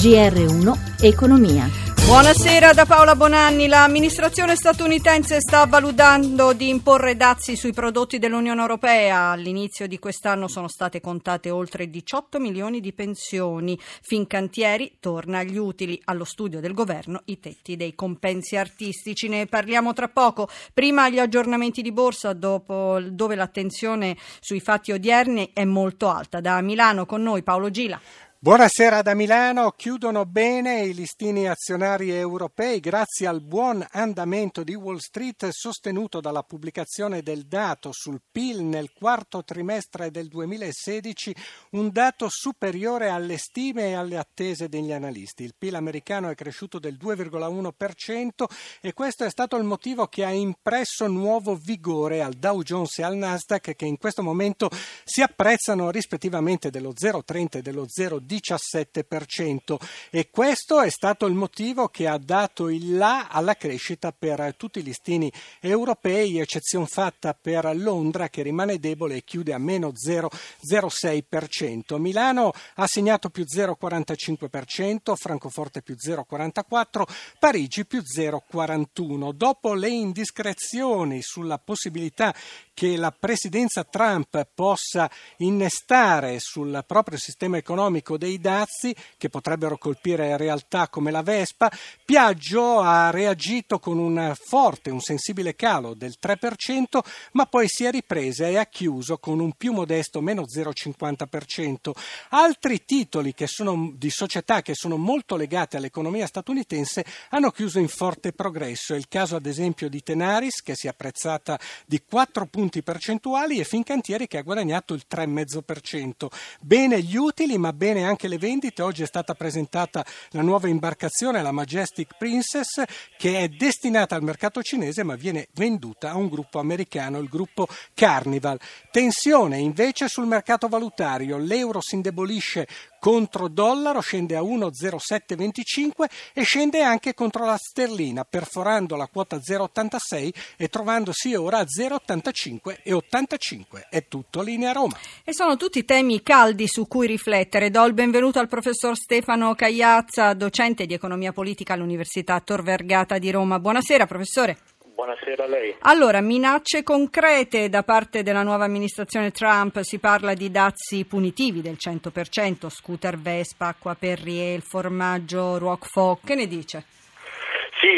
GR1 Economia. Buonasera da Paola Bonanni. L'amministrazione statunitense sta valutando di imporre dazi sui prodotti dell'Unione Europea. All'inizio di quest'anno sono state contate oltre 18 milioni di pensioni. Fincantieri torna agli utili. Allo studio del governo i tetti dei compensi artistici. Ne parliamo tra poco. Prima gli aggiornamenti di borsa dopo, dove l'attenzione sui fatti odierni è molto alta. Da Milano con noi Paolo Gila. Buonasera da Milano, chiudono bene i listini azionari europei grazie al buon andamento di Wall Street sostenuto dalla pubblicazione del dato sul PIL nel quarto trimestre del 2016, un dato superiore alle stime e alle attese degli analisti. Il PIL americano è cresciuto del 2,1% e questo è stato il motivo che ha impresso nuovo vigore al Dow Jones e al Nasdaq che in questo momento si apprezzano rispettivamente dello 0,30 e dello 0,10 17% e questo è stato il motivo che ha dato il là alla crescita per tutti i listini europei, eccezione fatta per Londra che rimane debole e chiude a meno 0,06%. Milano ha segnato più 0,45%, Francoforte più 0,44%, Parigi più 0,41%. Dopo le indiscrezioni sulla possibilità che la presidenza Trump possa innestare sul proprio sistema economico dei dazi che potrebbero colpire realtà come la Vespa, Piaggio ha reagito con un forte, un sensibile calo del 3%, ma poi si è ripresa e ha chiuso con un più modesto meno 0,50%. Altri titoli sono, di società che sono molto legate all'economia statunitense hanno chiuso in forte progresso. È il caso ad esempio di Tenaris che si è apprezzata di 4 punti punti percentuali e Fincantieri che ha guadagnato il 3,5%. Bene gli utili, ma bene anche le vendite. Oggi è stata presentata la nuova imbarcazione, la Majestic Princess, che è destinata al mercato cinese ma viene venduta a un gruppo americano, il gruppo Carnival. Tensione invece sul mercato valutario. L'euro si indebolisce contro dollaro scende a 1,0725 e scende anche contro la sterlina, perforando la quota 0,86 e trovandosi ora a 0,85 e 85. È tutto linea Roma. E sono tutti temi caldi su cui riflettere. Do il benvenuto al professor Stefano Cagliazza, docente di economia politica all'Università Tor Vergata di Roma. Buonasera professore. Buonasera a lei. Allora, minacce concrete da parte della nuova amministrazione Trump, si parla di dazi punitivi del 100%, scooter Vespa, acqua Perrier, formaggio Roquefort, che ne dice?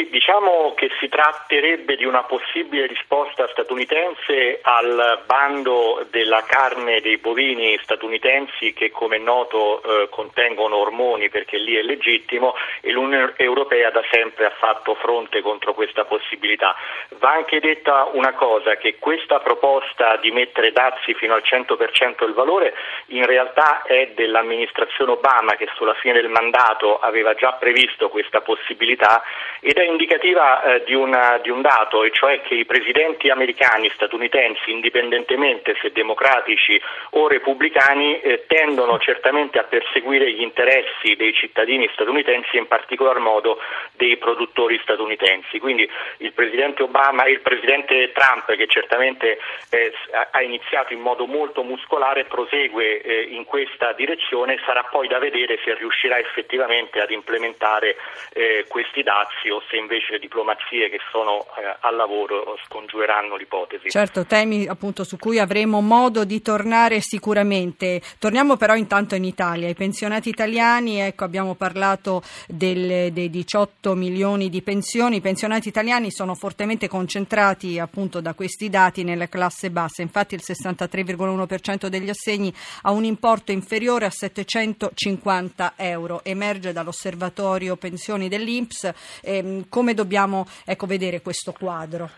Diciamo che si tratterebbe di una possibile risposta statunitense al bando della carne dei bovini statunitensi che come è noto eh, contengono ormoni perché lì è legittimo e l'Unione Europea da sempre ha fatto fronte contro questa possibilità. Va anche detta una cosa, che questa proposta di mettere dazi fino al 100% del valore in realtà è dell'amministrazione Obama che sulla fine del mandato aveva già previsto questa possibilità ed è indicativa eh, di, una, di, un dato, e cioè che i presidenti americani, statunitensi, indipendentemente se democratici o repubblicani, eh, tendono certamente a perseguire gli interessi dei cittadini statunitensi e in particolar modo dei produttori statunitensi. Quindi il presidente Obama e il presidente Trump, che certamente eh, ha iniziato in modo molto muscolare, prosegue eh, in questa direzione, sarà poi da vedere se riuscirà effettivamente ad implementare eh, questi dazi o se invece le diplomazie che sono eh, al lavoro scongiureranno l'ipotesi. Certo, temi appunto su cui avremo modo di tornare sicuramente. Torniamo però intanto in Italia. I pensionati italiani, ecco abbiamo parlato del, dei 18 milioni di pensioni, i pensionati italiani sono fortemente concentrati appunto da questi dati nella classe bassa, infatti il 63,1% degli assegni ha un importo inferiore a 750 euro, emerge dall'osservatorio pensioni dell'Inps. Eh, come dobbiamo ecco, vedere questo quadro?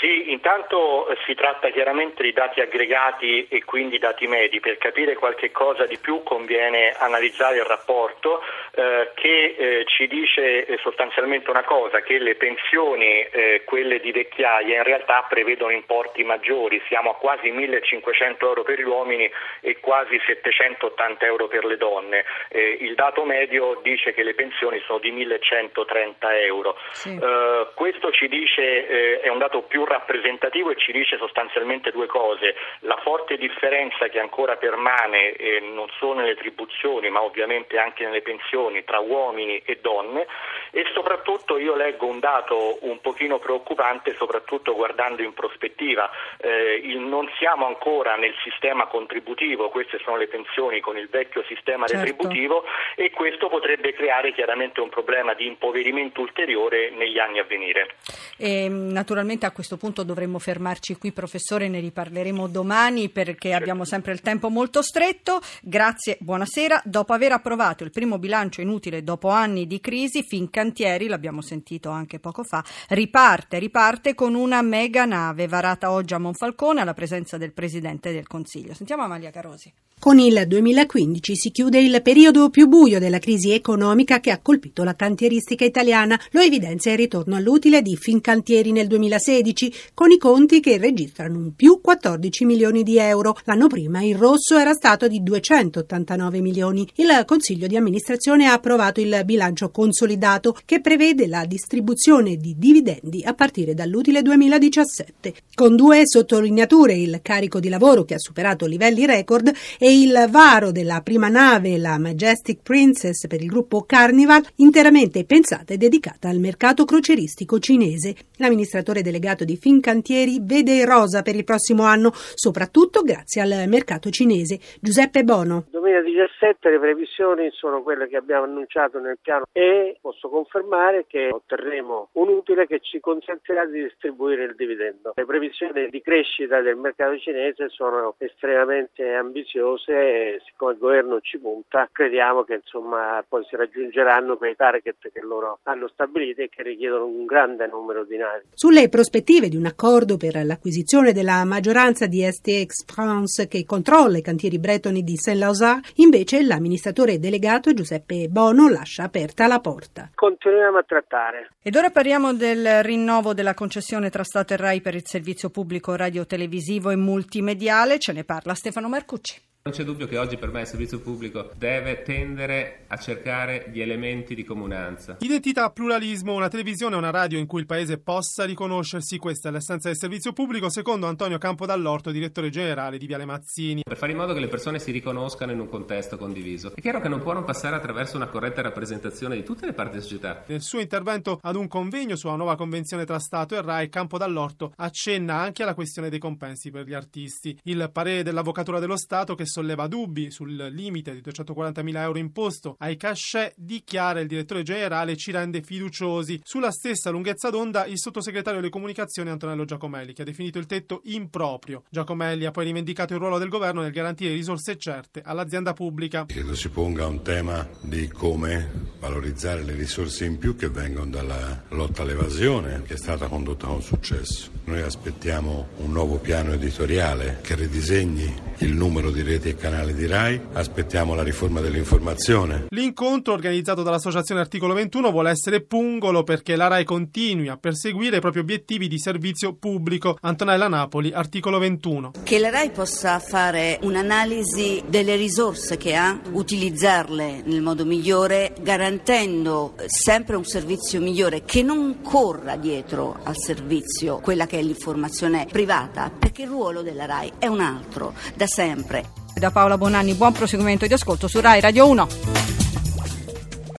Sì, intanto eh, si tratta chiaramente di dati aggregati e quindi dati medi. Per capire qualche cosa di più conviene analizzare il rapporto eh, che eh, ci dice eh, sostanzialmente una cosa, che le pensioni, eh, quelle di vecchiaia, in realtà prevedono importi maggiori, siamo a quasi 1500 euro per gli uomini e quasi 780 euro per le donne. Eh, il dato medio dice che le pensioni sono di 1130 euro. Sì. questo ci dice, è un dato più più rappresentativo e ci dice sostanzialmente due cose. La forte differenza che ancora permane eh, non solo nelle tribuzioni ma ovviamente anche nelle pensioni tra uomini e donne e soprattutto io leggo un dato un pochino preoccupante soprattutto guardando in prospettiva. Eh, il, non siamo ancora nel sistema contributivo, queste sono le pensioni con il vecchio sistema certo. retributivo e questo potrebbe creare chiaramente un problema di impoverimento ulteriore negli anni a venire. E, naturalmente a questo punto dovremmo fermarci qui, professore, ne riparleremo domani perché certo. abbiamo sempre il tempo molto stretto. Grazie, buonasera. Dopo aver approvato il primo bilancio inutile dopo anni di crisi, Fincantieri, l'abbiamo sentito anche poco fa, riparte, riparte con una mega nave varata oggi a Monfalcone alla presenza del Presidente del Consiglio. Sentiamo Amalia Carosi. Con il 2015 si chiude il periodo più buio della crisi economica che ha colpito la cantieristica italiana. Lo evidenzia il ritorno all'utile di Fincantieri nel 2016, con i conti che registrano un più 14 milioni di euro. L'anno prima il rosso era stato di 289 milioni. Il Consiglio di amministrazione ha approvato il bilancio consolidato che prevede la distribuzione di dividendi a partire dall'utile 2017. Con due sottolineature, il carico di lavoro che ha superato livelli record e il varo della prima nave, la Majestic Princess per il gruppo Carnival, interamente pensata e dedicata al mercato croceristico cinese. L'amministratore delegato di Fincantieri vede rosa per il prossimo anno, soprattutto grazie al mercato cinese. Giuseppe Bono. 2017 le previsioni sono quelle che abbiamo annunciato nel piano e posso confermare che otterremo un utile che ci consentirà di distribuire il dividendo. Le previsioni di crescita del mercato cinese sono estremamente ambiziose e siccome il governo ci punta crediamo che insomma poi si raggiungeranno quei target che loro hanno stabilito e che richiedono un grande numero di navi. Sulle prospettive di un accordo per l'acquisizione della maggioranza di STX France che controlla i cantieri bretoni di Saint-Lazare, invece l'amministratore delegato Giuseppe Bono lascia aperta la porta. Continuiamo a trattare. Ed ora parliamo del rinnovo della concessione tra Stato e RAI per il servizio pubblico radiotelevisivo e multimediale. Ce ne parla Stefano Marcucci. Non c'è dubbio che oggi per me il servizio pubblico deve tendere a cercare gli elementi di comunanza. Identità, pluralismo, una televisione e una radio in cui il paese possa riconoscersi, questa è l'essenza del servizio pubblico, secondo Antonio Campodallorto, direttore generale di Viale Mazzini. Per fare in modo che le persone si riconoscano in un contesto condiviso. È chiaro che non può non passare attraverso una corretta rappresentazione di tutte le parti della società. Nel suo intervento ad un convegno sulla nuova convenzione tra Stato e RAI, Campodallorto accenna anche alla questione dei compensi per gli artisti. Il parere dell'Avvocatura dello Stato che solleva dubbi sul limite di 240.000 euro imposto ai cachet, dichiara il direttore generale ci rende fiduciosi. Sulla stessa lunghezza d'onda il sottosegretario delle comunicazioni Antonello Giacomelli, che ha definito il tetto improprio. Giacomelli ha poi rivendicato il ruolo del governo nel garantire risorse certe all'azienda pubblica. Credo si ponga un tema di come valorizzare le risorse in più che vengono dalla lotta all'evasione, che è stata condotta con successo. Noi aspettiamo un nuovo piano editoriale che ridisegni il numero di reti e canali di RAI, aspettiamo la riforma dell'informazione. L'incontro organizzato dall'Associazione Articolo 21 vuole essere pungolo perché la RAI continui a perseguire i propri obiettivi di servizio pubblico. Antonella Napoli, Articolo 21. Che la RAI possa fare un'analisi delle risorse che ha, utilizzarle nel modo migliore, garantendo sempre un servizio migliore che non corra dietro al servizio quella che è l'informazione privata, perché il ruolo della RAI è un altro. Da da sempre. Da Paola Bonanni, buon proseguimento di ascolto su Rai Radio 1.